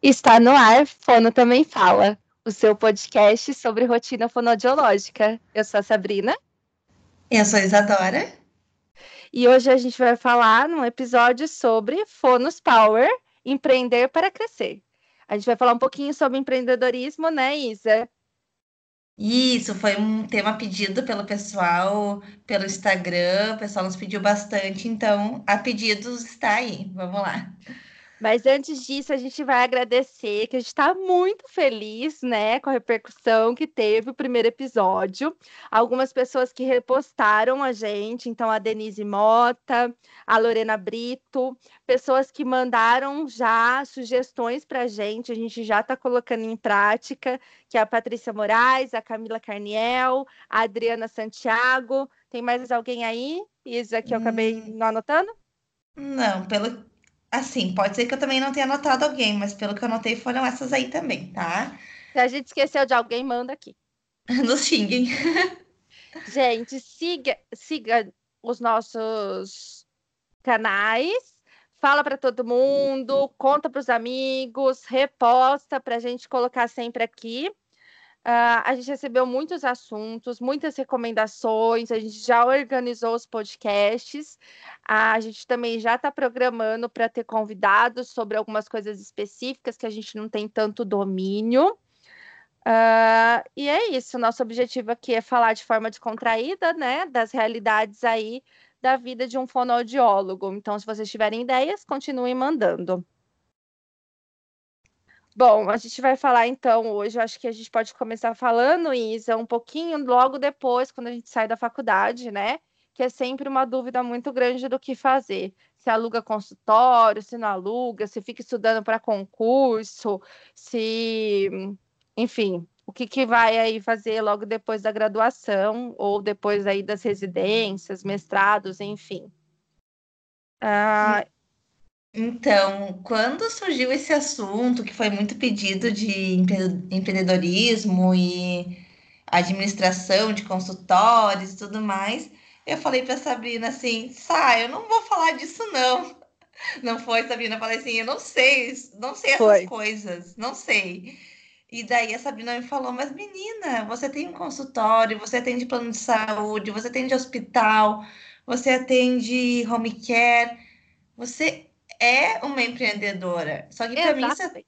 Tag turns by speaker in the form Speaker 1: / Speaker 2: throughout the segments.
Speaker 1: Está no ar, Fono Também Fala, o seu podcast sobre rotina fonodiológica. Eu sou a Sabrina.
Speaker 2: Eu sou a Isadora.
Speaker 1: E hoje a gente vai falar num episódio sobre Fonos Power, empreender para crescer. A gente vai falar um pouquinho sobre empreendedorismo, né, Isa?
Speaker 2: Isso, foi um tema pedido pelo pessoal, pelo Instagram, o pessoal nos pediu bastante, então a pedidos está aí. Vamos lá.
Speaker 1: Mas antes disso, a gente vai agradecer, que a gente está muito feliz, né, com a repercussão que teve o primeiro episódio. Algumas pessoas que repostaram a gente, então a Denise Mota, a Lorena Brito, pessoas que mandaram já sugestões para a gente, a gente já está colocando em prática, que é a Patrícia Moraes, a Camila Carniel, a Adriana Santiago. Tem mais alguém aí? Isso aqui eu acabei hum. não anotando?
Speaker 2: Não, pelo Assim, pode ser que eu também não tenha anotado alguém, mas pelo que eu anotei foram essas aí também, tá?
Speaker 1: Se a gente esqueceu de alguém, manda aqui.
Speaker 2: Nos xinguem.
Speaker 1: Gente, siga, siga os nossos canais, fala para todo mundo, conta para os amigos, reposta para a gente colocar sempre aqui. Uh, a gente recebeu muitos assuntos, muitas recomendações, a gente já organizou os podcasts, uh, a gente também já está programando para ter convidados sobre algumas coisas específicas que a gente não tem tanto domínio. Uh, e é isso, nosso objetivo aqui é falar de forma descontraída, né, das realidades aí da vida de um fonoaudiólogo. Então, se vocês tiverem ideias, continuem mandando. Bom, a gente vai falar então hoje, eu acho que a gente pode começar falando, Isa, um pouquinho logo depois, quando a gente sai da faculdade, né? Que é sempre uma dúvida muito grande do que fazer. Se aluga consultório, se não aluga, se fica estudando para concurso, se. Enfim, o que, que vai aí fazer logo depois da graduação, ou depois aí das residências, mestrados, enfim.
Speaker 2: Ah, então, quando surgiu esse assunto, que foi muito pedido de empreendedorismo e administração de consultórios e tudo mais, eu falei para Sabrina assim: sai, eu não vou falar disso não. Não foi, Sabrina? Eu falei assim: eu não sei, não sei essas foi. coisas, não sei. E daí a Sabrina me falou: mas menina, você tem um consultório, você atende plano de saúde, você atende hospital, você atende home care, você é uma empreendedora. Só que para mim isso é,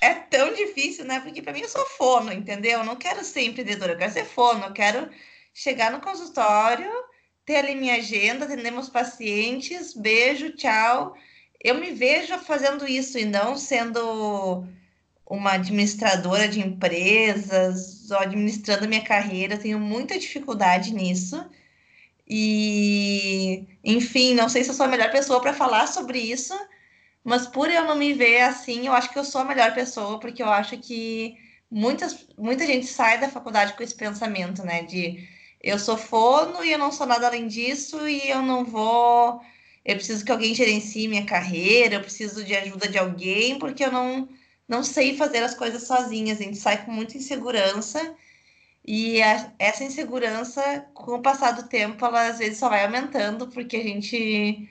Speaker 2: é, tão difícil, né? Porque para mim eu sou fono, entendeu? Eu não quero ser empreendedora, eu quero ser fono, eu quero chegar no consultório, ter ali minha agenda, atender meus pacientes, beijo, tchau. Eu me vejo fazendo isso e não sendo uma administradora de empresas ou administrando minha carreira. Eu tenho muita dificuldade nisso. E, enfim, não sei se eu sou a melhor pessoa para falar sobre isso, mas por eu não me ver assim, eu acho que eu sou a melhor pessoa, porque eu acho que muitas, muita gente sai da faculdade com esse pensamento, né? De eu sou fono e eu não sou nada além disso, e eu não vou. Eu preciso que alguém gerencie minha carreira, eu preciso de ajuda de alguém, porque eu não, não sei fazer as coisas sozinhas. A gente sai com muita insegurança e a, essa insegurança, com o passar do tempo, ela às vezes só vai aumentando, porque a gente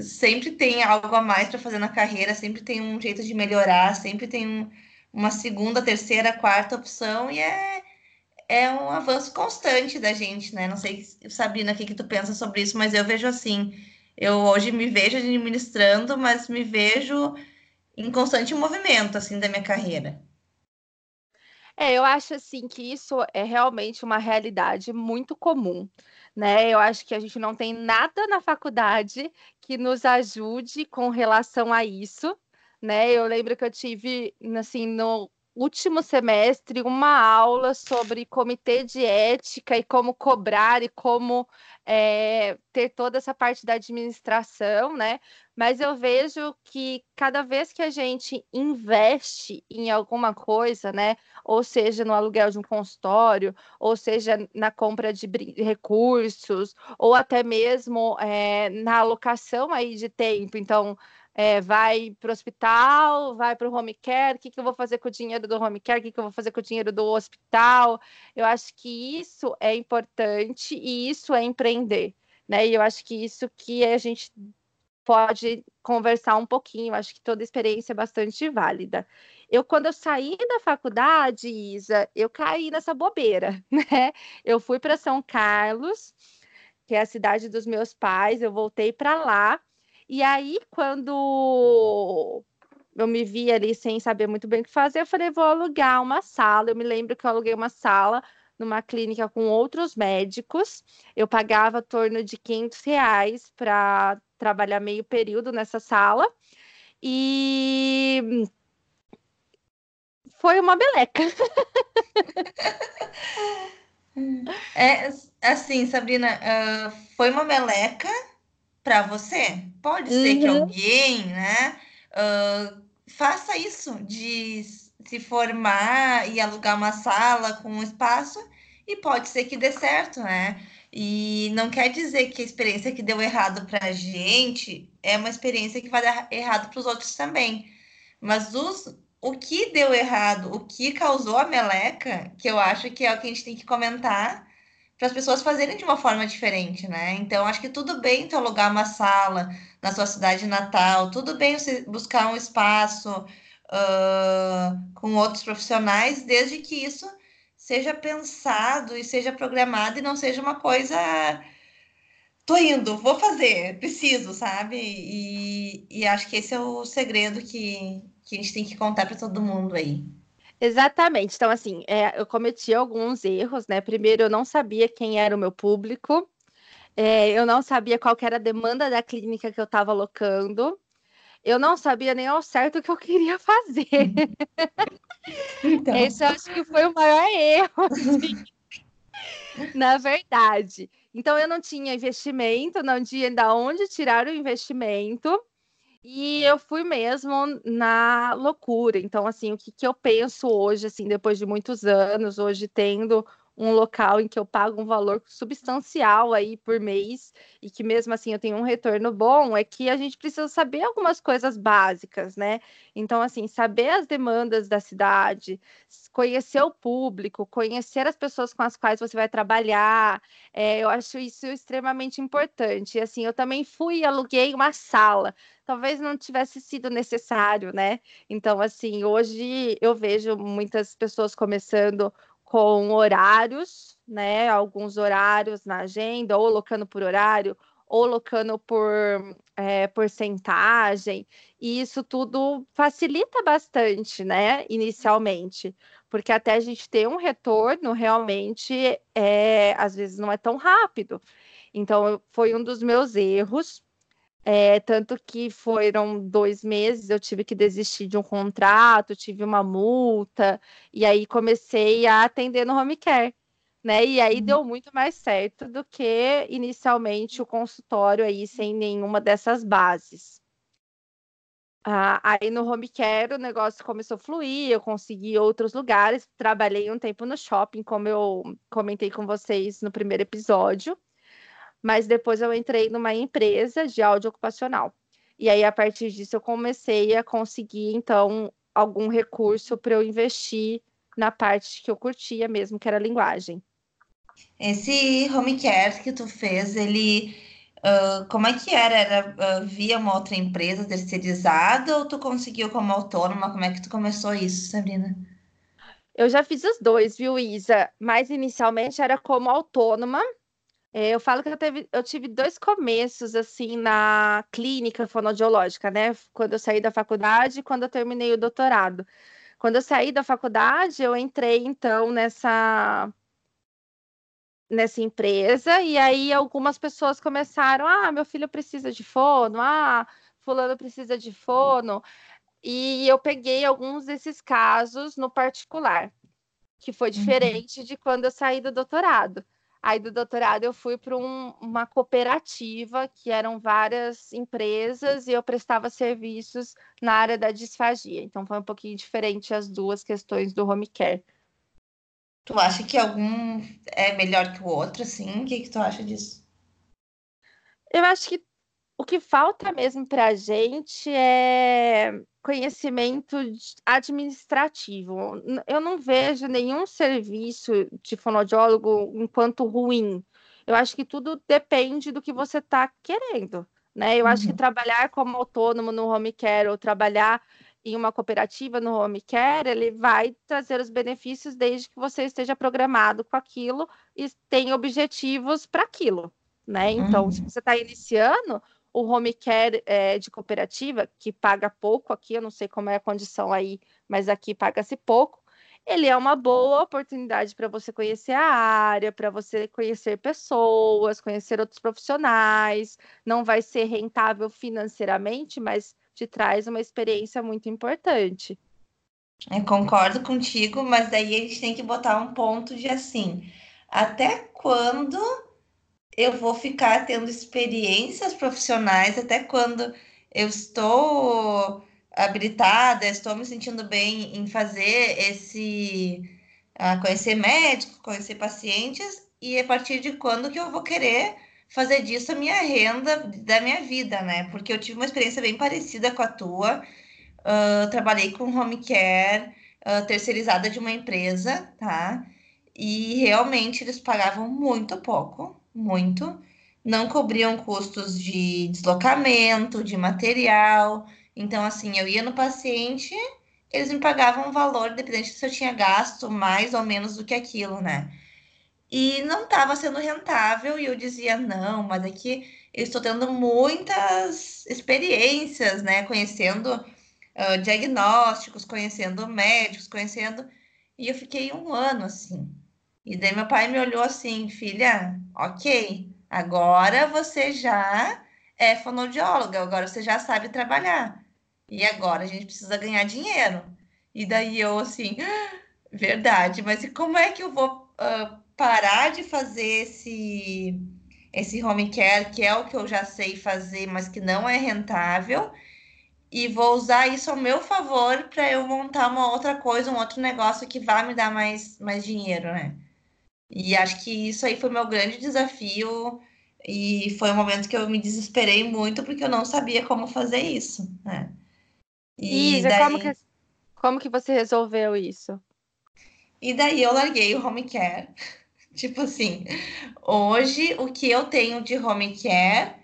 Speaker 2: sempre tem algo a mais para fazer na carreira, sempre tem um jeito de melhorar, sempre tem um, uma segunda, terceira, quarta opção, e é, é um avanço constante da gente, né? Não sei, Sabrina, o que, que tu pensa sobre isso, mas eu vejo assim. Eu hoje me vejo administrando, mas me vejo em constante movimento, assim, da minha carreira.
Speaker 1: É, eu acho assim que isso é realmente uma realidade muito comum, né? Eu acho que a gente não tem nada na faculdade que nos ajude com relação a isso, né? Eu lembro que eu tive assim no último semestre uma aula sobre comitê de ética e como cobrar e como é, ter toda essa parte da administração, né? Mas eu vejo que cada vez que a gente investe em alguma coisa, né? Ou seja, no aluguel de um consultório, ou seja, na compra de recursos, ou até mesmo é, na alocação aí de tempo. Então, é, vai para o hospital, vai para o home care, o que, que eu vou fazer com o dinheiro do home care, o que, que eu vou fazer com o dinheiro do hospital. Eu acho que isso é importante e isso é empreender, né? E eu acho que isso que a gente pode conversar um pouquinho. Acho que toda experiência é bastante válida. Eu, quando eu saí da faculdade, Isa, eu caí nessa bobeira, né? Eu fui para São Carlos, que é a cidade dos meus pais, eu voltei para lá. E aí, quando eu me vi ali sem saber muito bem o que fazer, eu falei, vou alugar uma sala. Eu me lembro que eu aluguei uma sala numa clínica com outros médicos. Eu pagava torno de 500 reais para trabalhar meio período nessa sala. E foi uma beleca.
Speaker 2: É assim, Sabrina, uh, foi uma meleca para você? Pode uhum. ser que uhum. alguém, né, uh, faça isso de se formar e alugar uma sala com um espaço e pode ser que dê certo, né? E não quer dizer que a experiência que deu errado para a gente é uma experiência que vai dar errado para os outros também. Mas os, o que deu errado, o que causou a meleca, que eu acho que é o que a gente tem que comentar para as pessoas fazerem de uma forma diferente, né? Então, acho que tudo bem tu alugar uma sala na sua cidade natal, tudo bem você buscar um espaço uh, com outros profissionais, desde que isso seja pensado e seja programado e não seja uma coisa. Tô indo, vou fazer, preciso, sabe? E, e acho que esse é o segredo que, que a gente tem que contar para todo mundo aí.
Speaker 1: Exatamente. Então, assim, é, eu cometi alguns erros, né? Primeiro, eu não sabia quem era o meu público, é, eu não sabia qual era a demanda da clínica que eu estava alocando, eu não sabia nem ao certo o que eu queria fazer. Então. Esse eu acho que foi o maior erro, assim, na verdade. Então, eu não tinha investimento, não tinha de onde tirar o investimento. E eu fui mesmo na loucura. Então, assim, o que, que eu penso hoje, assim, depois de muitos anos, hoje tendo um local em que eu pago um valor substancial aí por mês e que mesmo assim eu tenho um retorno bom, é que a gente precisa saber algumas coisas básicas, né? Então, assim, saber as demandas da cidade, conhecer o público, conhecer as pessoas com as quais você vai trabalhar, é, eu acho isso extremamente importante. E, assim, eu também fui e aluguei uma sala talvez não tivesse sido necessário, né? Então, assim, hoje eu vejo muitas pessoas começando com horários, né? Alguns horários na agenda, ou locando por horário, ou locando por é, porcentagem, e isso tudo facilita bastante, né? Inicialmente, porque até a gente ter um retorno realmente é, às vezes não é tão rápido. Então, foi um dos meus erros. É, tanto que foram dois meses, eu tive que desistir de um contrato, tive uma multa, e aí comecei a atender no home care, né? E aí uhum. deu muito mais certo do que inicialmente o consultório aí sem nenhuma dessas bases. Ah, aí no home care o negócio começou a fluir, eu consegui outros lugares, trabalhei um tempo no shopping, como eu comentei com vocês no primeiro episódio mas depois eu entrei numa empresa de áudio ocupacional. E aí, a partir disso, eu comecei a conseguir, então, algum recurso para eu investir na parte que eu curtia mesmo, que era a linguagem.
Speaker 2: Esse home care que tu fez, ele. Uh, como é que era? Era uh, via uma outra empresa terceirizada ou tu conseguiu como autônoma? Como é que tu começou isso, Sabrina?
Speaker 1: Eu já fiz os dois, viu, Isa? Mas inicialmente era como autônoma, é, eu falo que eu, teve, eu tive dois começos, assim, na clínica fonoaudiológica, né? Quando eu saí da faculdade e quando eu terminei o doutorado. Quando eu saí da faculdade, eu entrei, então, nessa nessa empresa e aí algumas pessoas começaram, ah, meu filho precisa de fono, ah, fulano precisa de fono, e eu peguei alguns desses casos no particular, que foi uhum. diferente uhum. de quando eu saí do doutorado. Aí do doutorado eu fui para um, uma cooperativa que eram várias empresas e eu prestava serviços na área da disfagia. Então foi um pouquinho diferente as duas questões do home care.
Speaker 2: Tu acha que algum é melhor que o outro, assim? O que, que tu acha disso?
Speaker 1: Eu acho que o que falta mesmo para a gente é conhecimento administrativo. Eu não vejo nenhum serviço de fonoaudiólogo enquanto ruim. Eu acho que tudo depende do que você está querendo, né? Eu uhum. acho que uhum. trabalhar como autônomo no home care ou trabalhar em uma cooperativa no home care, ele vai trazer os benefícios desde que você esteja programado com aquilo e tenha objetivos para aquilo, né? Então, uhum. se você está iniciando, o home care é, de cooperativa, que paga pouco aqui, eu não sei como é a condição aí, mas aqui paga-se pouco, ele é uma boa oportunidade para você conhecer a área, para você conhecer pessoas, conhecer outros profissionais. Não vai ser rentável financeiramente, mas te traz uma experiência muito importante.
Speaker 2: Eu concordo contigo, mas daí a gente tem que botar um ponto de assim, até quando eu vou ficar tendo experiências profissionais, até quando eu estou habilitada, estou me sentindo bem em fazer esse uh, conhecer médicos, conhecer pacientes, e a partir de quando que eu vou querer fazer disso a minha renda da minha vida, né? Porque eu tive uma experiência bem parecida com a tua. Uh, trabalhei com home care uh, terceirizada de uma empresa, tá? E realmente eles pagavam muito pouco, muito. Não cobriam custos de deslocamento, de material. Então, assim, eu ia no paciente, eles me pagavam um valor, dependente se eu tinha gasto mais ou menos do que aquilo, né? e não estava sendo rentável, e eu dizia, não, mas aqui eu estou tendo muitas experiências, né? Conhecendo uh, diagnósticos, conhecendo médicos, conhecendo. E eu fiquei um ano assim. E daí meu pai me olhou assim, filha, ok, agora você já é fonoaudióloga, agora você já sabe trabalhar. E agora a gente precisa ganhar dinheiro. E daí eu assim, ah, verdade, mas e como é que eu vou uh, parar de fazer esse, esse home care, que é o que eu já sei fazer, mas que não é rentável, e vou usar isso ao meu favor para eu montar uma outra coisa, um outro negócio que vá me dar mais, mais dinheiro, né? E acho que isso aí foi meu grande desafio e foi um momento que eu me desesperei muito porque eu não sabia como fazer isso, né?
Speaker 1: E Isa, daí... como, que, como que você resolveu isso?
Speaker 2: E daí eu larguei o home care Tipo assim, hoje o que eu tenho de home care,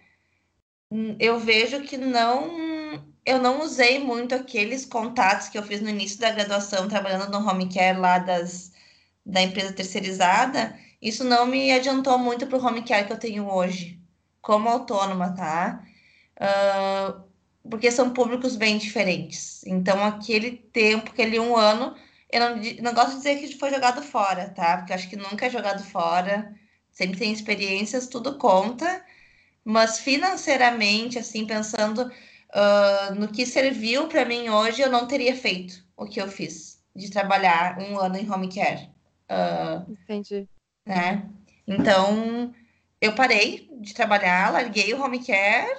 Speaker 2: hum, eu vejo que não, eu não usei muito aqueles contatos que eu fiz no início da graduação, trabalhando no home care lá das, da empresa terceirizada. Isso não me adiantou muito para o home care que eu tenho hoje, como autônoma, tá? Uh, porque são públicos bem diferentes. Então, aquele tempo, aquele um ano, eu não, não gosto de dizer que foi jogado fora, tá? Porque acho que nunca é jogado fora. Sempre tem experiências, tudo conta. Mas financeiramente, assim, pensando uh, no que serviu para mim hoje, eu não teria feito o que eu fiz de trabalhar um ano em home care.
Speaker 1: Uh, Entendi.
Speaker 2: Né? Então, eu parei de trabalhar, larguei o home care.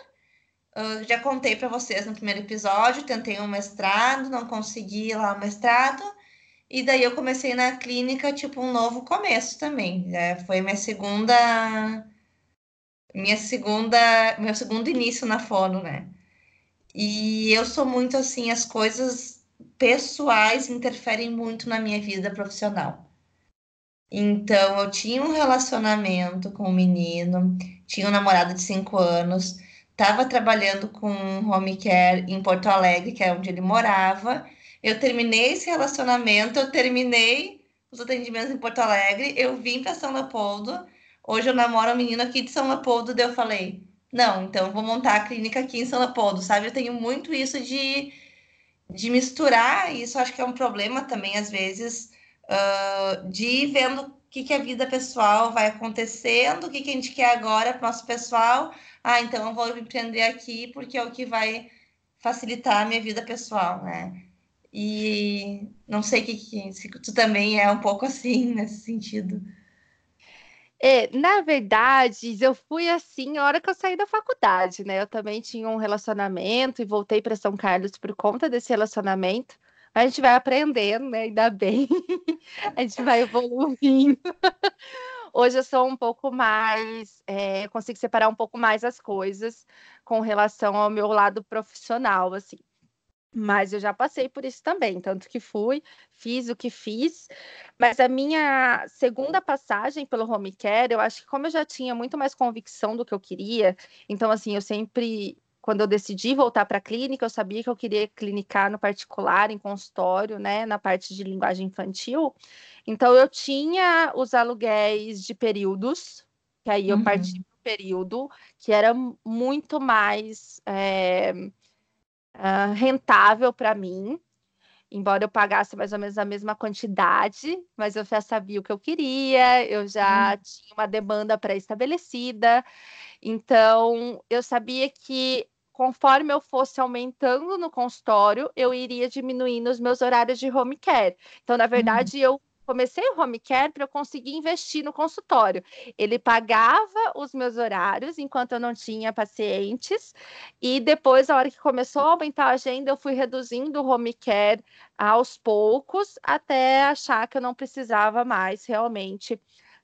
Speaker 2: Uh, já contei para vocês no primeiro episódio, tentei um mestrado, não consegui lá o mestrado. E daí eu comecei na clínica, tipo, um novo começo também. Né? Foi minha segunda. Minha segunda. Meu segundo início na fono, né? E eu sou muito assim, as coisas pessoais interferem muito na minha vida profissional. Então, eu tinha um relacionamento com um menino, tinha um namorado de cinco anos, estava trabalhando com home care em Porto Alegre, que é onde ele morava, eu terminei esse relacionamento, eu terminei os atendimentos em Porto Alegre, eu vim para São Leopoldo. Hoje eu namoro um menino aqui de São Leopoldo, daí eu falei, não, então vou montar a clínica aqui em São Leopoldo, sabe? Eu tenho muito isso de, de misturar, e isso acho que é um problema também, às vezes, uh, de ir vendo o que, que a vida pessoal vai acontecendo, o que, que a gente quer agora para o nosso pessoal. Ah, então eu vou empreender aqui porque é o que vai facilitar a minha vida pessoal, né? E não sei que, que, se tu também é um pouco assim nesse sentido.
Speaker 1: É, na verdade, eu fui assim na hora que eu saí da faculdade, né? Eu também tinha um relacionamento e voltei para São Carlos por conta desse relacionamento. A gente vai aprendendo, né? Ainda bem. a gente vai evoluindo. Hoje eu sou um pouco mais, é, consigo separar um pouco mais as coisas com relação ao meu lado profissional, assim. Mas eu já passei por isso também, tanto que fui, fiz o que fiz. Mas a minha segunda passagem pelo home care, eu acho que como eu já tinha muito mais convicção do que eu queria, então assim, eu sempre quando eu decidi voltar para a clínica, eu sabia que eu queria clinicar no particular, em consultório, né, na parte de linguagem infantil. Então eu tinha os aluguéis de períodos, que aí eu uhum. parti para o período, que era muito mais é, uh, rentável para mim, embora eu pagasse mais ou menos a mesma quantidade, mas eu já sabia o que eu queria, eu já hum. tinha uma demanda pré-estabelecida, então eu sabia que conforme eu fosse aumentando no consultório, eu iria diminuindo os meus horários de home care. Então, na verdade, hum. eu comecei o home care para eu conseguir investir no consultório. Ele pagava os meus horários enquanto eu não tinha pacientes, e depois, a hora que começou a aumentar a agenda, eu fui reduzindo o home care aos poucos, até achar que eu não precisava mais realmente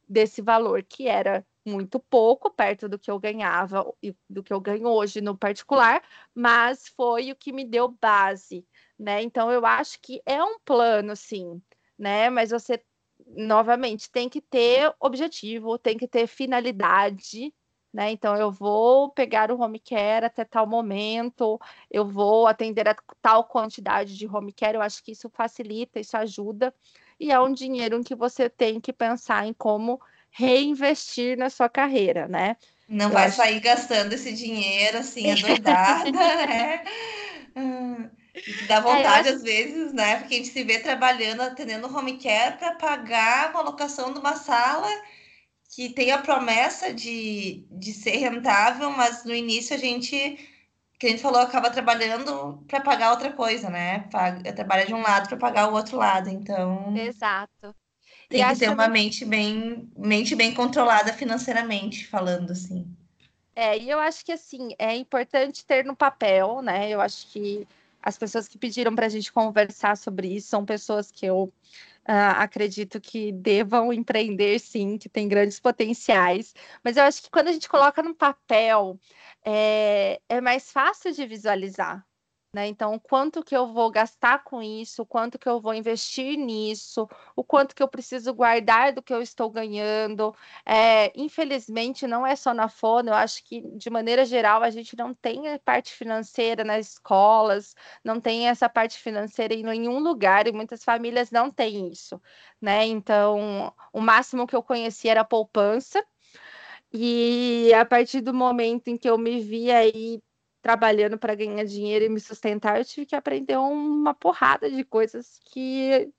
Speaker 1: desse valor, que era muito pouco perto do que eu ganhava e do que eu ganho hoje no particular, mas foi o que me deu base, né? Então eu acho que é um plano, sim, né? Mas você, novamente, tem que ter objetivo, tem que ter finalidade, né? Então, eu vou pegar o home care até tal momento, eu vou atender a tal quantidade de home care, eu acho que isso facilita, isso ajuda, e é um dinheiro em que você tem que pensar em como reinvestir na sua carreira, né?
Speaker 2: Não eu vai acho... sair gastando esse dinheiro assim, adoidada, né? Hum. Dá é, vontade é, às vezes, né? Porque a gente se vê trabalhando, atendendo home care para pagar uma locação de uma sala que tem a promessa de, de ser rentável, mas no início a gente, que a gente falou, acaba trabalhando para pagar outra coisa, né? Paga, trabalha de um lado para pagar o outro lado. Então.
Speaker 1: Exato.
Speaker 2: Tem que ter uma mente bem, mente bem controlada financeiramente, falando assim.
Speaker 1: É, e eu acho que assim, é importante ter no papel, né? Eu acho que as pessoas que pediram para a gente conversar sobre isso são pessoas que eu uh, acredito que devam empreender, sim, que têm grandes potenciais. Mas eu acho que quando a gente coloca no papel, é, é mais fácil de visualizar. Né? Então, quanto que eu vou gastar com isso, quanto que eu vou investir nisso, o quanto que eu preciso guardar do que eu estou ganhando. É, infelizmente, não é só na fono, eu acho que, de maneira geral, a gente não tem a parte financeira nas escolas, não tem essa parte financeira em nenhum lugar, e muitas famílias não têm isso. Né? Então, o máximo que eu conheci era poupança, e a partir do momento em que eu me vi aí trabalhando para ganhar dinheiro e me sustentar, eu tive que aprender uma porrada de coisas que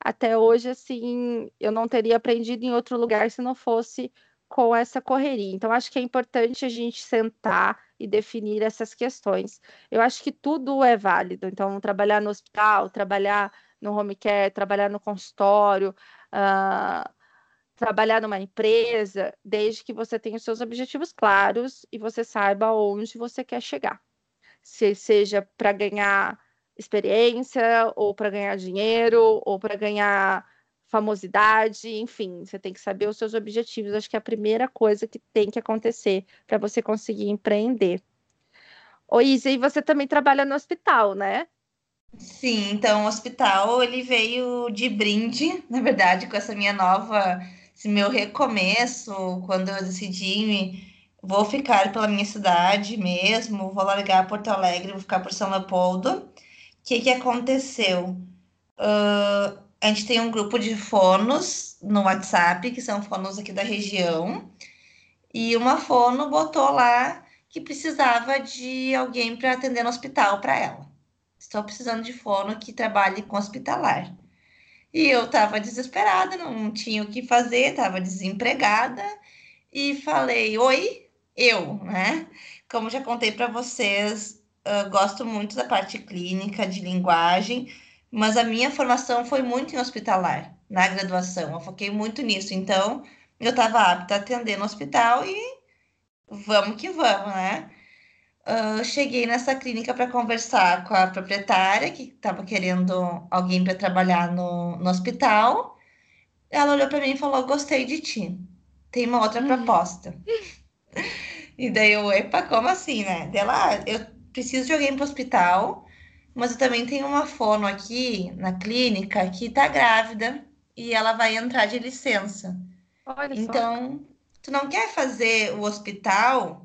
Speaker 1: até hoje, assim, eu não teria aprendido em outro lugar se não fosse com essa correria. Então, acho que é importante a gente sentar e definir essas questões. Eu acho que tudo é válido. Então, trabalhar no hospital, trabalhar no home care, trabalhar no consultório, uh, trabalhar numa empresa, desde que você tenha os seus objetivos claros e você saiba onde você quer chegar. Se seja para ganhar experiência, ou para ganhar dinheiro, ou para ganhar famosidade, enfim, você tem que saber os seus objetivos. Acho que é a primeira coisa que tem que acontecer para você conseguir empreender. Ô Isa, e você também trabalha no hospital, né?
Speaker 2: Sim, então o hospital ele veio de brinde, na verdade, com essa minha nova esse meu recomeço, quando eu decidi vou ficar pela minha cidade mesmo, vou largar Porto Alegre, vou ficar por São Leopoldo. O que, que aconteceu? Uh, a gente tem um grupo de fonos no WhatsApp, que são fonos aqui da região, e uma fono botou lá que precisava de alguém para atender no hospital para ela. Estou precisando de fono que trabalhe com hospitalar. E eu estava desesperada, não tinha o que fazer, estava desempregada e falei: Oi, eu, né? Como já contei para vocês, gosto muito da parte clínica, de linguagem, mas a minha formação foi muito em hospitalar, na graduação, eu foquei muito nisso. Então, eu estava apta a atender no hospital e vamos que vamos, né? Uh, cheguei nessa clínica para conversar com a proprietária, que estava querendo alguém para trabalhar no, no hospital. Ela olhou para mim e falou: Gostei de ti, tem uma outra hum. proposta. e daí eu, epa, como assim, né? Dela, ah, eu preciso de alguém para o hospital, mas eu também tenho uma fono aqui na clínica que tá grávida e ela vai entrar de licença.
Speaker 1: Olha
Speaker 2: então, só. tu não quer fazer o hospital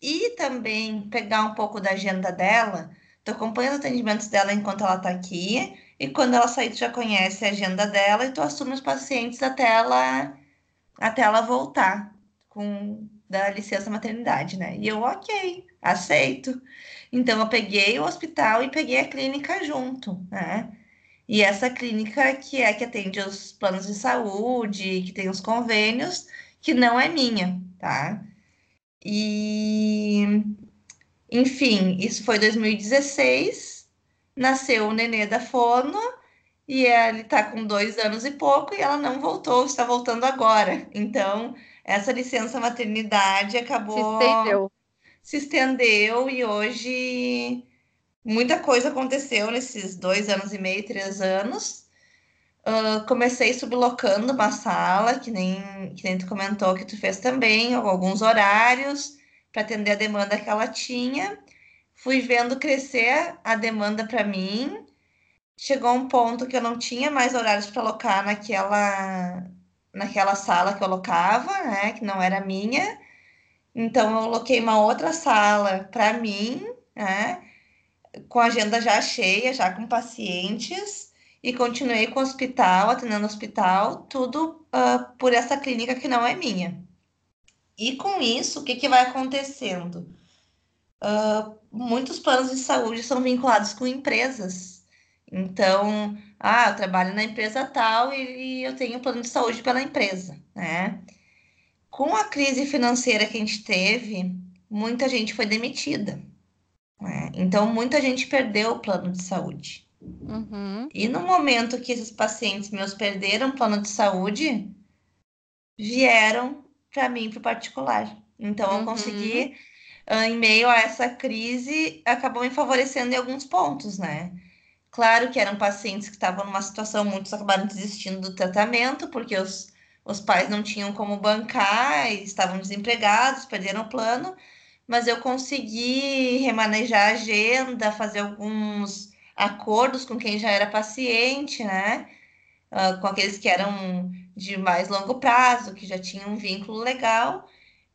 Speaker 2: e também pegar um pouco da agenda dela? Tu acompanha os atendimentos dela enquanto ela tá aqui e quando ela sair, tu já conhece a agenda dela e tu assume os pacientes até ela até ela voltar com da licença maternidade, né? E eu, ok, aceito. Então eu peguei o hospital e peguei a clínica junto, né? E essa clínica que é que atende os planos de saúde, que tem os convênios, que não é minha, tá? E enfim, isso foi 2016, nasceu o nenê da Fono e ele tá com dois anos e pouco e ela não voltou, está voltando agora. Então, essa licença maternidade acabou.
Speaker 1: Se estendeu.
Speaker 2: Se estendeu e hoje muita coisa aconteceu nesses dois anos e meio, três anos. Uh, comecei sublocando uma sala, que nem, que nem tu comentou que tu fez também, alguns horários para atender a demanda que ela tinha. Fui vendo crescer a demanda para mim. Chegou um ponto que eu não tinha mais horários para alocar naquela, naquela sala que eu alocava, né, que não era minha. Então, eu aloquei uma outra sala para mim, né, com agenda já cheia, já com pacientes, e continuei com o hospital, atendendo o hospital, tudo uh, por essa clínica que não é minha. E com isso, o que, que vai acontecendo? Uh, muitos planos de saúde são vinculados com empresas. Então, ah, eu trabalho na empresa tal e, e eu tenho plano de saúde pela empresa, né? Com a crise financeira que a gente teve, muita gente foi demitida. Né? Então, muita gente perdeu o plano de saúde.
Speaker 1: Uhum.
Speaker 2: E no momento que esses pacientes meus perderam plano de saúde, vieram para mim, para o particular. Então, uhum. eu consegui, uh, em meio a essa crise, acabou me favorecendo em alguns pontos, né? Claro que eram pacientes que estavam numa situação, muitos acabaram desistindo do tratamento, porque os, os pais não tinham como bancar, estavam desempregados, perderam o plano, mas eu consegui remanejar a agenda, fazer alguns acordos com quem já era paciente, né? Uh, com aqueles que eram de mais longo prazo, que já tinham um vínculo legal.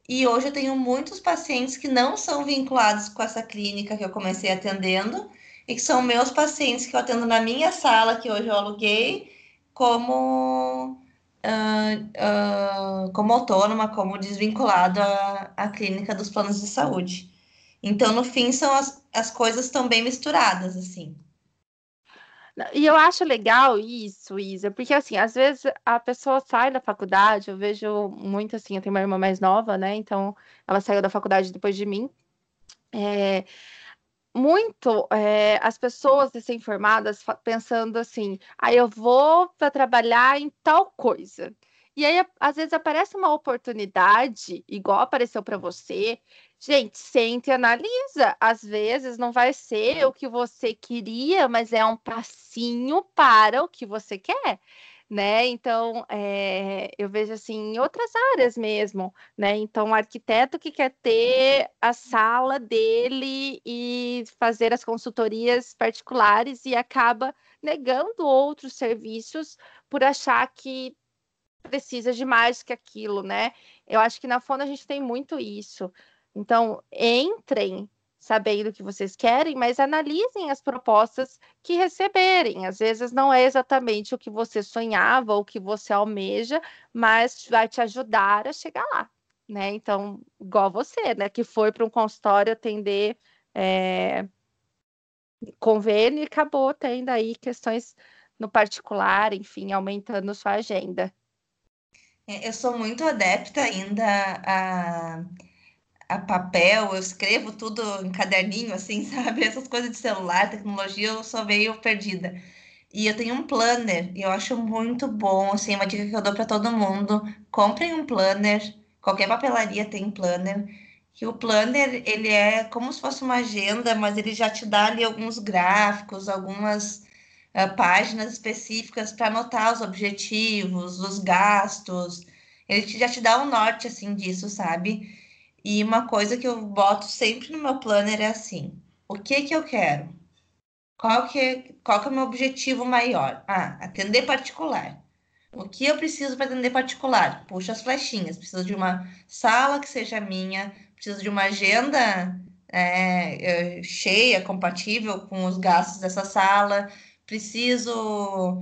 Speaker 2: E hoje eu tenho muitos pacientes que não são vinculados com essa clínica que eu comecei atendendo, e que são meus pacientes que eu atendo na minha sala, que hoje eu aluguei, como, uh, uh, como autônoma, como desvinculado à, à clínica dos planos de saúde. Então, no fim, são as, as coisas estão bem misturadas, assim.
Speaker 1: E eu acho legal isso, Isa, porque assim, às vezes a pessoa sai da faculdade, eu vejo muito assim, eu tenho uma irmã mais nova, né? Então ela saiu da faculdade depois de mim. É, muito é, as pessoas recém-formadas pensando assim, aí ah, eu vou para trabalhar em tal coisa. E aí, às vezes, aparece uma oportunidade, igual apareceu para você. Gente, sente e analisa. Às vezes não vai ser o que você queria, mas é um passinho para o que você quer né? Então, é, eu vejo assim em outras áreas mesmo, né? Então, o arquiteto que quer ter a sala dele e fazer as consultorias particulares e acaba negando outros serviços por achar que precisa de mais que aquilo, né? Eu acho que na Fono a gente tem muito isso. Então, entrem sabendo o que vocês querem, mas analisem as propostas que receberem. Às vezes não é exatamente o que você sonhava ou o que você almeja, mas vai te ajudar a chegar lá, né? Então, igual você, né? Que foi para um consultório atender é, convênio e acabou tendo aí questões no particular, enfim, aumentando sua agenda.
Speaker 2: É, eu sou muito adepta ainda a a papel, eu escrevo tudo em caderninho, assim, sabe? Essas coisas de celular, tecnologia, eu sou meio perdida. E eu tenho um planner, e eu acho muito bom, assim, uma dica que eu dou para todo mundo. Comprem um planner, qualquer papelaria tem planner. Que o planner, ele é como se fosse uma agenda, mas ele já te dá ali alguns gráficos, algumas uh, páginas específicas para anotar os objetivos, os gastos. Ele já te dá um norte, assim, disso, sabe? E uma coisa que eu boto sempre no meu planner é assim: o que que eu quero? Qual que, qual que é o meu objetivo maior? Ah, atender particular. O que eu preciso para atender particular? Puxa as flechinhas. Preciso de uma sala que seja minha, preciso de uma agenda é, cheia, compatível com os gastos dessa sala, preciso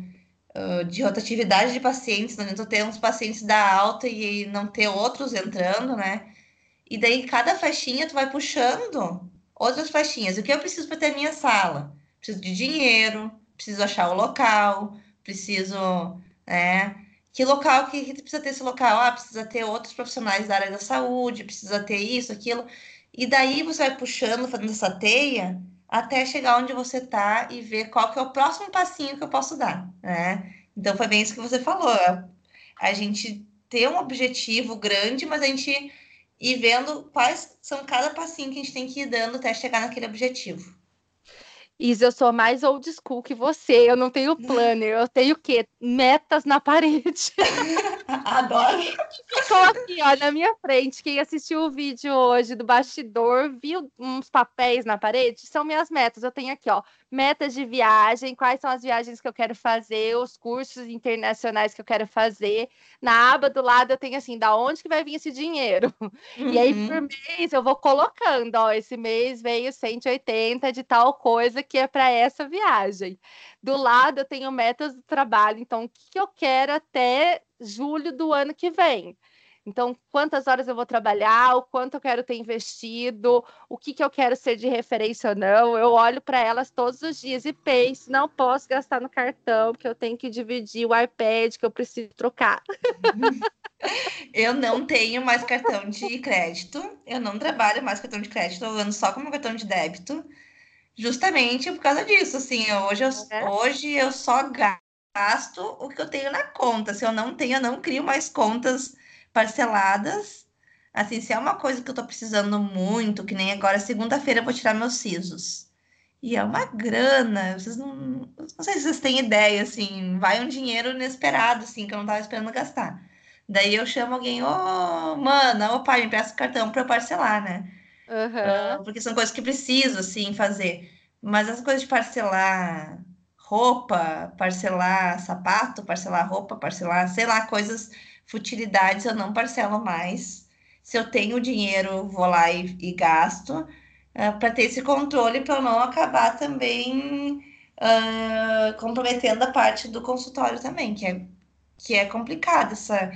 Speaker 2: uh, de rotatividade de pacientes, não adianta ter uns pacientes da alta e não ter outros entrando, né? E daí cada faixinha tu vai puxando outras faixinhas. O que eu preciso para ter a minha sala? Preciso de dinheiro, preciso achar o local, preciso, né? Que local que, que precisa ter esse local? Ah, precisa ter outros profissionais da área da saúde, precisa ter isso, aquilo. E daí você vai puxando, fazendo essa teia, até chegar onde você está e ver qual que é o próximo passinho que eu posso dar, né? Então foi bem isso que você falou. A gente ter um objetivo grande, mas a gente ir vendo quais são cada passinho que a gente tem que ir dando até chegar naquele objetivo.
Speaker 1: Isa, eu sou mais old school que você. Eu não tenho planner, eu tenho o quê? Metas na parede.
Speaker 2: Adoro.
Speaker 1: Ficou aqui, ó, na minha frente. Quem assistiu o vídeo hoje do bastidor, viu uns papéis na parede? São minhas metas. Eu tenho aqui, ó, metas de viagem, quais são as viagens que eu quero fazer, os cursos internacionais que eu quero fazer. Na aba do lado eu tenho assim, da onde que vai vir esse dinheiro? Uhum. E aí, por uhum. mês, eu vou colocando, ó, esse mês veio 180 de tal coisa que é para essa viagem. Do lado eu tenho metas do trabalho, então o que eu quero até julho do ano que vem. Então, quantas horas eu vou trabalhar, o quanto eu quero ter investido, o que, que eu quero ser de referência ou não. Eu olho para elas todos os dias e penso, não posso gastar no cartão, porque eu tenho que dividir o iPad que eu preciso trocar.
Speaker 2: Eu não tenho mais cartão de crédito, eu não trabalho mais cartão de crédito, eu ando só como cartão de débito, justamente por causa disso. Assim, hoje eu, é. hoje eu só gasto o que eu tenho na conta. Se eu não tenho, eu não crio mais contas parceladas. Assim, se é uma coisa que eu tô precisando muito, que nem agora, segunda-feira eu vou tirar meus sisos. E é uma grana, vocês não, não sei se vocês têm ideia, assim, vai um dinheiro inesperado, assim, que eu não tava esperando gastar. Daí eu chamo alguém, ô, oh, mana, ô pai, me peça o cartão para eu parcelar, né?
Speaker 1: Uhum.
Speaker 2: Uh, porque são coisas que preciso, assim, fazer. Mas as coisas de parcelar roupa, parcelar sapato, parcelar roupa, parcelar, sei lá, coisas futilidades eu não parcelo mais. Se eu tenho dinheiro, vou lá e, e gasto, uh, ah, para ter esse controle, para eu não acabar também uh, comprometendo a parte do consultório também, que é, que é complicado essa,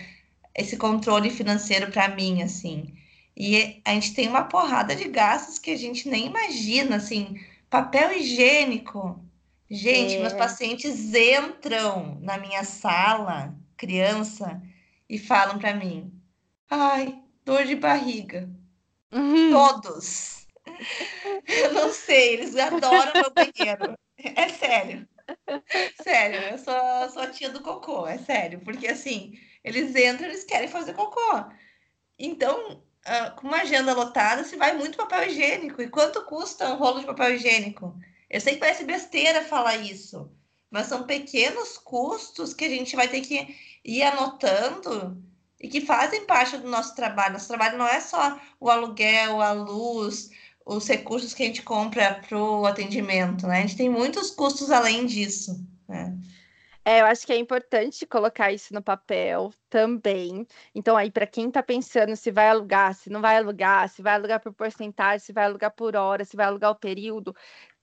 Speaker 2: esse controle financeiro para mim, assim. E a gente tem uma porrada de gastos que a gente nem imagina, assim, papel higiênico. Gente, é. meus pacientes entram na minha sala, criança, e falam para mim: ai, dor de barriga. Uhum. Todos. Eu não sei, eles adoram meu banheiro. É sério. Sério, eu sou, sou a tia do cocô, é sério. Porque assim, eles entram, eles querem fazer cocô. Então, uh, com uma agenda lotada, se vai muito papel higiênico. E quanto custa um rolo de papel higiênico? Eu sei que parece besteira falar isso, mas são pequenos custos que a gente vai ter que ir anotando e que fazem parte do nosso trabalho. Nosso trabalho não é só o aluguel, a luz, os recursos que a gente compra para o atendimento, né? A gente tem muitos custos além disso, né?
Speaker 1: É, eu acho que é importante colocar isso no papel também. Então, aí, para quem está pensando se vai alugar, se não vai alugar, se vai alugar por porcentagem, se vai alugar por hora, se vai alugar o período,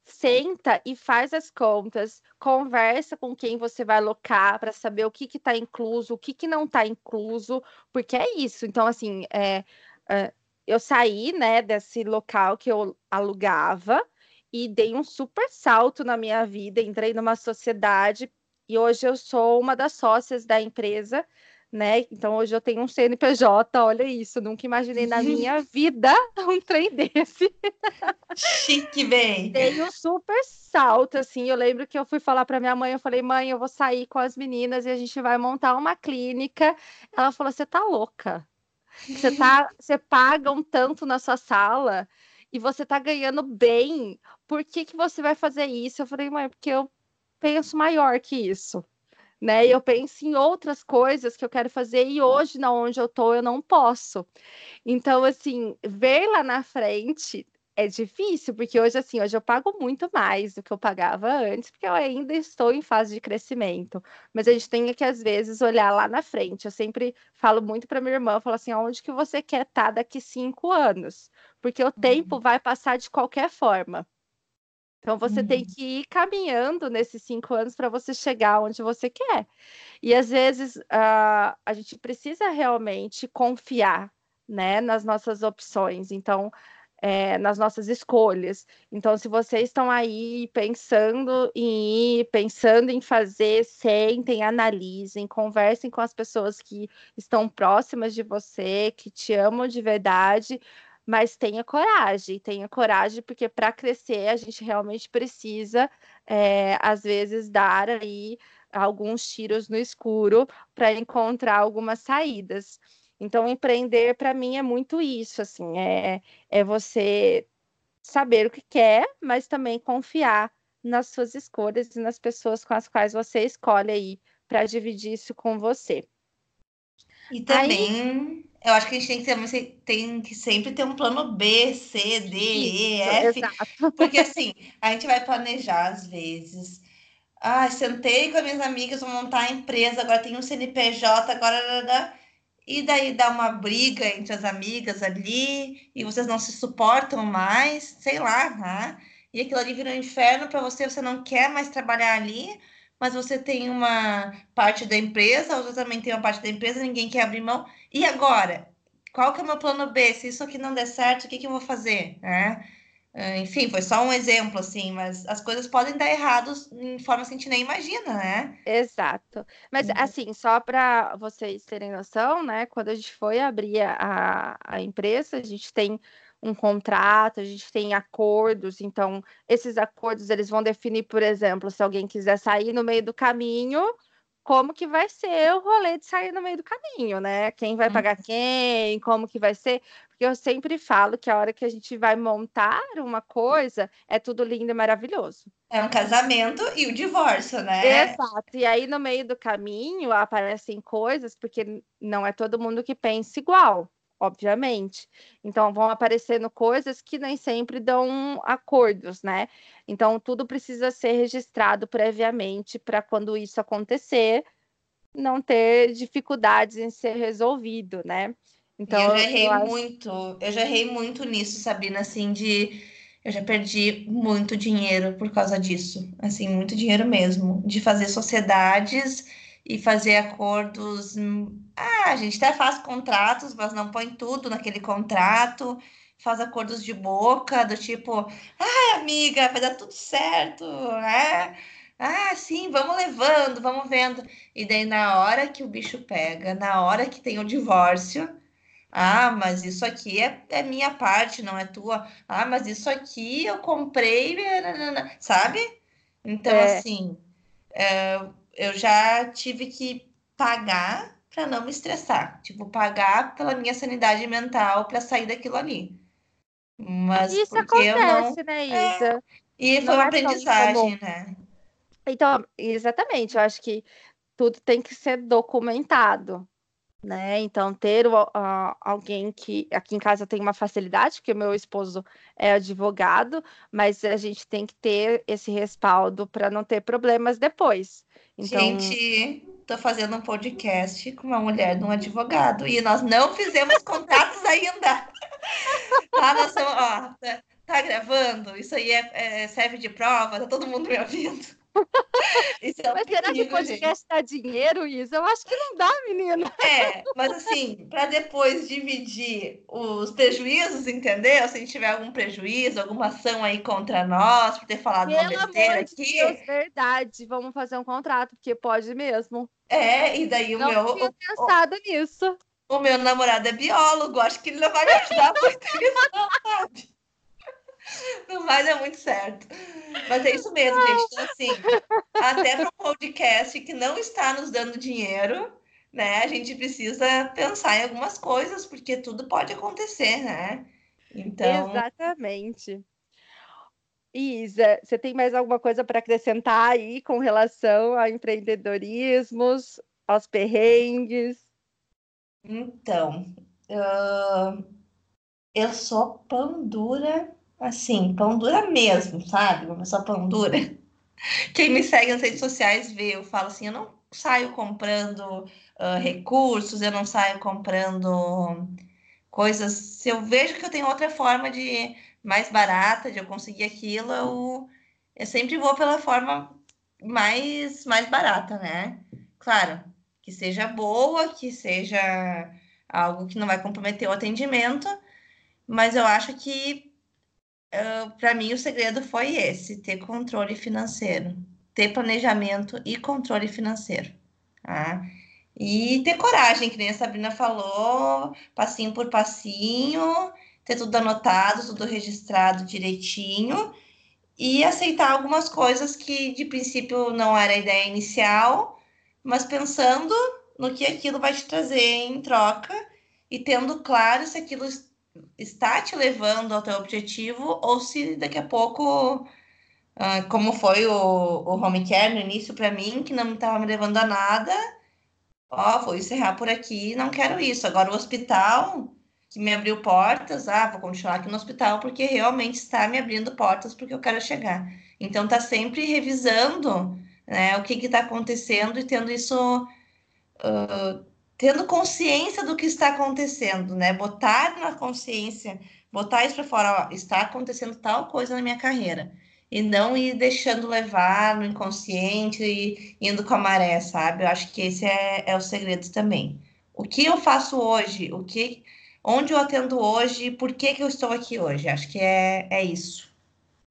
Speaker 1: senta e faz as contas, conversa com quem você vai alocar para saber o que está incluso, o que, que não está incluso, porque é isso. Então, assim, é, é, eu saí né, desse local que eu alugava e dei um super salto na minha vida, entrei numa sociedade e hoje eu sou uma das sócias da empresa né? Então hoje eu tenho um CNPJ, olha isso, nunca imaginei na minha vida um trem desse.
Speaker 2: Chique, bem.
Speaker 1: Dei um super salto, assim. Eu lembro que eu fui falar para minha mãe, eu falei, mãe, eu vou sair com as meninas e a gente vai montar uma clínica. Ela falou, você tá louca? Você tá, você paga um tanto na sua sala e você tá ganhando bem. Por que que você vai fazer isso? Eu falei, mãe, porque eu penso maior que isso né? E eu penso em outras coisas que eu quero fazer e hoje, na onde eu tô, eu não posso. Então, assim, ver lá na frente é difícil, porque hoje, assim, hoje eu pago muito mais do que eu pagava antes, porque eu ainda estou em fase de crescimento. Mas a gente tem que, às vezes, olhar lá na frente. Eu sempre falo muito para minha irmã, eu falo assim, aonde que você quer estar tá daqui cinco anos? Porque o tempo uhum. vai passar de qualquer forma. Então, você uhum. tem que ir caminhando nesses cinco anos para você chegar onde você quer. E, às vezes, uh, a gente precisa realmente confiar né, nas nossas opções. Então, é, nas nossas escolhas. Então, se vocês estão aí pensando em ir, pensando em fazer, sentem, analisem, conversem com as pessoas que estão próximas de você, que te amam de verdade, mas tenha coragem, tenha coragem, porque para crescer a gente realmente precisa, é, às vezes, dar aí alguns tiros no escuro para encontrar algumas saídas. Então, empreender para mim é muito isso, assim, é, é você saber o que quer, mas também confiar nas suas escolhas e nas pessoas com as quais você escolhe aí para dividir isso com você.
Speaker 2: E também, aí... eu acho que a gente tem que, ter, tem que sempre ter um plano B, C, D, E, F. Exato. Porque assim, a gente vai planejar às vezes. Ah, sentei com as minhas amigas, vou montar a empresa, agora tem um CNPJ, agora e daí dá uma briga entre as amigas ali, e vocês não se suportam mais, sei lá, né? E aquilo ali vira um inferno para você, você não quer mais trabalhar ali, mas você tem uma parte da empresa, outra também tem uma parte da empresa, ninguém quer abrir mão. E agora? Qual que é o meu plano B? Se isso aqui não der certo, o que, que eu vou fazer? Né? Ah, enfim, foi só um exemplo, assim, mas as coisas podem dar errados em formas que a gente nem imagina, né?
Speaker 1: Exato. Mas, uhum. assim, só para vocês terem noção, né? Quando a gente foi abrir a, a empresa, a gente tem um contrato, a gente tem acordos, então esses acordos eles vão definir, por exemplo, se alguém quiser sair no meio do caminho, como que vai ser o rolê de sair no meio do caminho, né? Quem vai pagar uhum. quem, como que vai ser. Porque eu sempre falo que a hora que a gente vai montar uma coisa, é tudo lindo e maravilhoso.
Speaker 2: É um casamento e o divórcio, né?
Speaker 1: Exato. E aí, no meio do caminho, aparecem coisas, porque não é todo mundo que pensa igual obviamente. Então, vão aparecendo coisas que nem sempre dão acordos, né? Então, tudo precisa ser registrado previamente para quando isso acontecer, não ter dificuldades em ser resolvido, né?
Speaker 2: Então, eu já errei eu muito, acho... eu já errei muito nisso, Sabrina, assim, de eu já perdi muito dinheiro por causa disso, assim, muito dinheiro mesmo, de fazer sociedades e fazer acordos. Ah, a gente até faz contratos, mas não põe tudo naquele contrato, faz acordos de boca, do tipo, ai, amiga, vai dar tudo certo, né? Ah, sim, vamos levando, vamos vendo. E daí, na hora que o bicho pega, na hora que tem o divórcio, ah, mas isso aqui é, é minha parte, não é tua. Ah, mas isso aqui eu comprei, sabe? Então, é. assim, é, eu já tive que pagar para não me estressar, tipo, pagar pela minha sanidade mental para sair daquilo ali. Mas
Speaker 1: Isso acontece, não... né, é, Isa? É...
Speaker 2: E foi uma é aprendizagem, né?
Speaker 1: Então, exatamente, eu acho que tudo tem que ser documentado, né? Então, ter uh, alguém que aqui em casa tem uma facilidade, porque o meu esposo é advogado, mas a gente tem que ter esse respaldo para não ter problemas depois. Então...
Speaker 2: Gente, tô fazendo um podcast com uma mulher de um advogado e nós não fizemos contatos ainda. Tá, nós somos, ó, tá, tá, gravando? Isso aí é, é, serve de prova, tá todo mundo me ouvindo.
Speaker 1: Isso é um mas será que o podcast dá dinheiro, Isa? Eu acho que não dá, menina.
Speaker 2: É, mas assim, para depois dividir os prejuízos, entendeu? Se a gente tiver algum prejuízo, alguma ação aí contra nós, por ter falado Pelo uma besteira aqui. Deus,
Speaker 1: verdade, vamos fazer um contrato, porque pode mesmo.
Speaker 2: É, e daí o
Speaker 1: não
Speaker 2: meu.
Speaker 1: Não tinha pensado o, nisso.
Speaker 2: O meu namorado é biólogo, acho que ele não vai me ajudar muito sabe? Não vai dar muito certo. Mas é isso mesmo, gente. Então, assim, até para um podcast que não está nos dando dinheiro, né? A gente precisa pensar em algumas coisas, porque tudo pode acontecer, né?
Speaker 1: Então. Exatamente. Isa, você tem mais alguma coisa para acrescentar aí com relação a empreendedorismos, aos perrengues?
Speaker 2: Então, uh, eu sou pão dura assim, pão dura mesmo, sabe? Uma pessoa pão dura. Quem me segue nas redes sociais vê, eu falo assim, eu não saio comprando uh, recursos, eu não saio comprando coisas. Se eu vejo que eu tenho outra forma de mais barata de eu conseguir aquilo, eu, eu sempre vou pela forma mais, mais barata, né? Claro, que seja boa, que seja algo que não vai comprometer o atendimento, mas eu acho que uh, para mim o segredo foi esse: ter controle financeiro, ter planejamento e controle financeiro. Tá? E ter coragem, que nem a Sabrina falou, passinho por passinho, ter tudo anotado, tudo registrado direitinho e aceitar algumas coisas que de princípio não era a ideia inicial, mas pensando no que aquilo vai te trazer em troca e tendo claro se aquilo está te levando ao teu objetivo ou se daqui a pouco, ah, como foi o, o home care no início para mim, que não estava me levando a nada, ó, vou encerrar por aqui, não quero isso. Agora o hospital que me abriu portas, ah, vou continuar aqui no hospital porque realmente está me abrindo portas porque eu quero chegar. Então tá sempre revisando, né, o que está acontecendo e tendo isso uh, tendo consciência do que está acontecendo, né? Botar na consciência, botar isso para fora, ó, está acontecendo tal coisa na minha carreira. E não ir deixando levar no inconsciente e indo com a maré, sabe? Eu acho que esse é, é o segredo também. O que eu faço hoje, o que, onde eu atendo hoje, por que, que eu estou aqui hoje? Acho que é, é isso.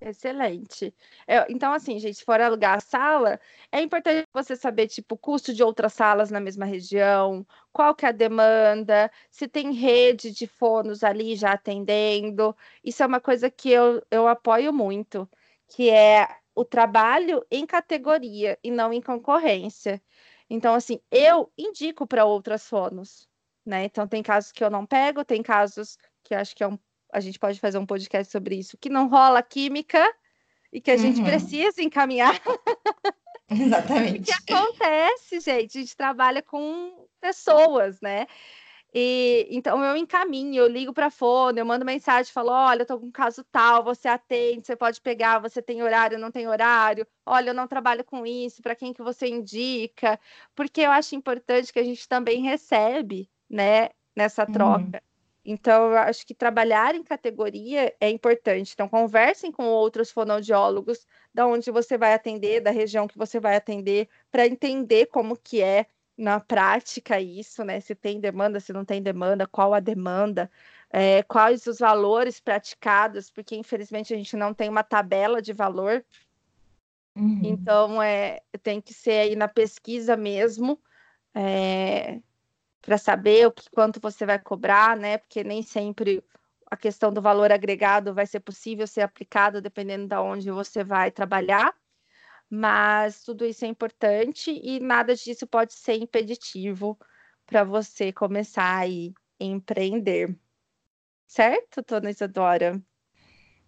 Speaker 1: Excelente. É, então, assim, gente, se for alugar a sala, é importante você saber, tipo, o custo de outras salas na mesma região, qual que é a demanda, se tem rede de fonos ali já atendendo. Isso é uma coisa que eu, eu apoio muito, que é o trabalho em categoria e não em concorrência. Então, assim, eu indico para outras fonos, né? Então, tem casos que eu não pego, tem casos que acho que é um a gente pode fazer um podcast sobre isso, que não rola química e que a gente uhum. precisa encaminhar.
Speaker 2: Exatamente.
Speaker 1: o que acontece, gente? A gente trabalha com pessoas, né? E então eu encaminho, eu ligo para a fone, eu mando mensagem, falo: olha, eu tô com um caso tal, você atende, você pode pegar, você tem horário, não tem horário, olha, eu não trabalho com isso, para quem que você indica? Porque eu acho importante que a gente também recebe, né, nessa troca. Uhum. Então, eu acho que trabalhar em categoria é importante. Então, conversem com outros fonoaudiólogos da onde você vai atender, da região que você vai atender, para entender como que é na prática isso, né? Se tem demanda, se não tem demanda, qual a demanda, é, quais os valores praticados, porque infelizmente a gente não tem uma tabela de valor. Uhum. Então, é, tem que ser aí na pesquisa mesmo. É, para saber o que quanto você vai cobrar, né? Porque nem sempre a questão do valor agregado vai ser possível ser aplicado dependendo de onde você vai trabalhar. Mas tudo isso é importante e nada disso pode ser impeditivo para você começar a empreender. Certo, Dona Isadora?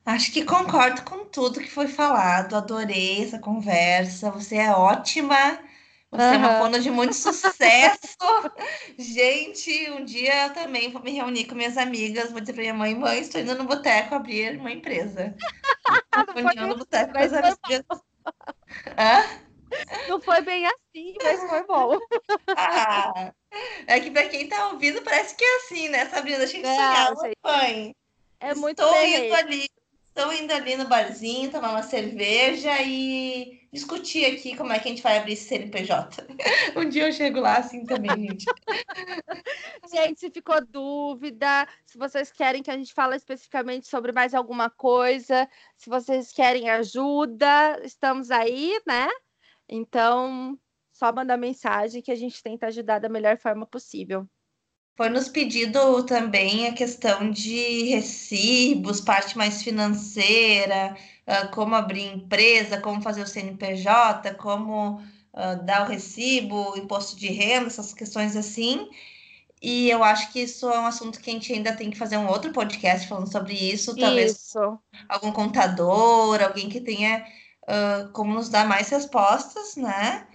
Speaker 2: Acho que concordo com tudo que foi falado. Adorei essa conversa. Você é ótima você uhum. é uma fono de muito sucesso. Gente, um dia eu também vou me reunir com minhas amigas, vou dizer para minha mãe, mãe, estou indo no boteco abrir uma empresa.
Speaker 1: Estou no boteco com as amigas. Hã? Não foi bem assim, mas foi bom.
Speaker 2: Ah, é que para quem está ouvindo, parece que é assim, né, Sabrina? Chega é, sonhar, mãe. É muito Estou indo ali Estou indo ali no barzinho, tomar uma cerveja e discutir aqui como é que a gente vai abrir esse CNPJ. um dia eu chego lá assim também, gente.
Speaker 1: gente, se ficou dúvida, se vocês querem que a gente fale especificamente sobre mais alguma coisa, se vocês querem ajuda, estamos aí, né? Então, só mandar mensagem que a gente tenta ajudar da melhor forma possível.
Speaker 2: Foi nos pedido também a questão de recibos, parte mais financeira, uh, como abrir empresa, como fazer o CNPJ, como uh, dar o recibo, imposto de renda, essas questões assim. E eu acho que isso é um assunto que a gente ainda tem que fazer um outro podcast falando sobre isso. Talvez isso. algum contador, alguém que tenha uh, como nos dar mais respostas, né?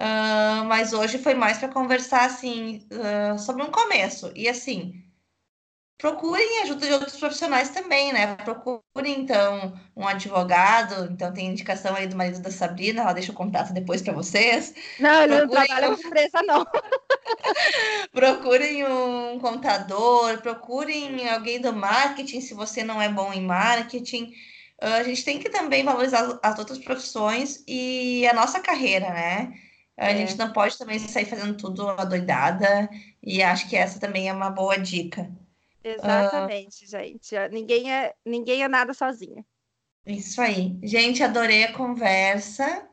Speaker 2: Uh, mas hoje foi mais para conversar assim uh, sobre um começo. E assim, procurem ajuda de outros profissionais também, né? Procurem, então, um advogado. Então, tem indicação aí do marido da Sabrina, ela deixa o contato depois para vocês.
Speaker 1: Não, ele procurem não trabalha com empresa, não.
Speaker 2: procurem um contador, procurem alguém do marketing, se você não é bom em marketing. Ah, a gente tem que também valorizar as outras profissões e a nossa carreira, né? A é. gente não pode também sair fazendo tudo adoidada, e acho que essa também é uma boa dica.
Speaker 1: Exatamente, uh, gente. Ninguém é, ninguém é nada sozinha.
Speaker 2: Isso aí. Gente, adorei a conversa.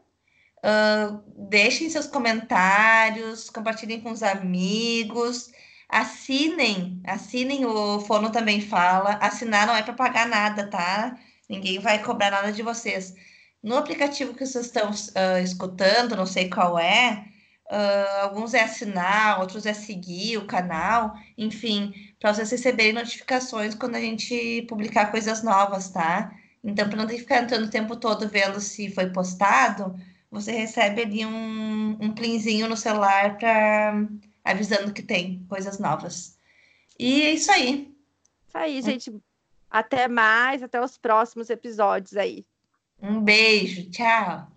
Speaker 2: Uh, deixem seus comentários, compartilhem com os amigos, assinem, assinem o Fono Também Fala. Assinar não é para pagar nada, tá? Ninguém vai cobrar nada de vocês. No aplicativo que vocês estão uh, escutando, não sei qual é, Uh, alguns é assinar, outros é seguir o canal, enfim, para vocês receberem notificações quando a gente publicar coisas novas, tá? Então, para não ter que ficar entrando o tempo todo vendo se foi postado, você recebe ali um, um plinzinho no celular para avisando que tem coisas novas. E é isso aí.
Speaker 1: Isso aí, gente. Até mais, até os próximos episódios aí.
Speaker 2: Um beijo, tchau.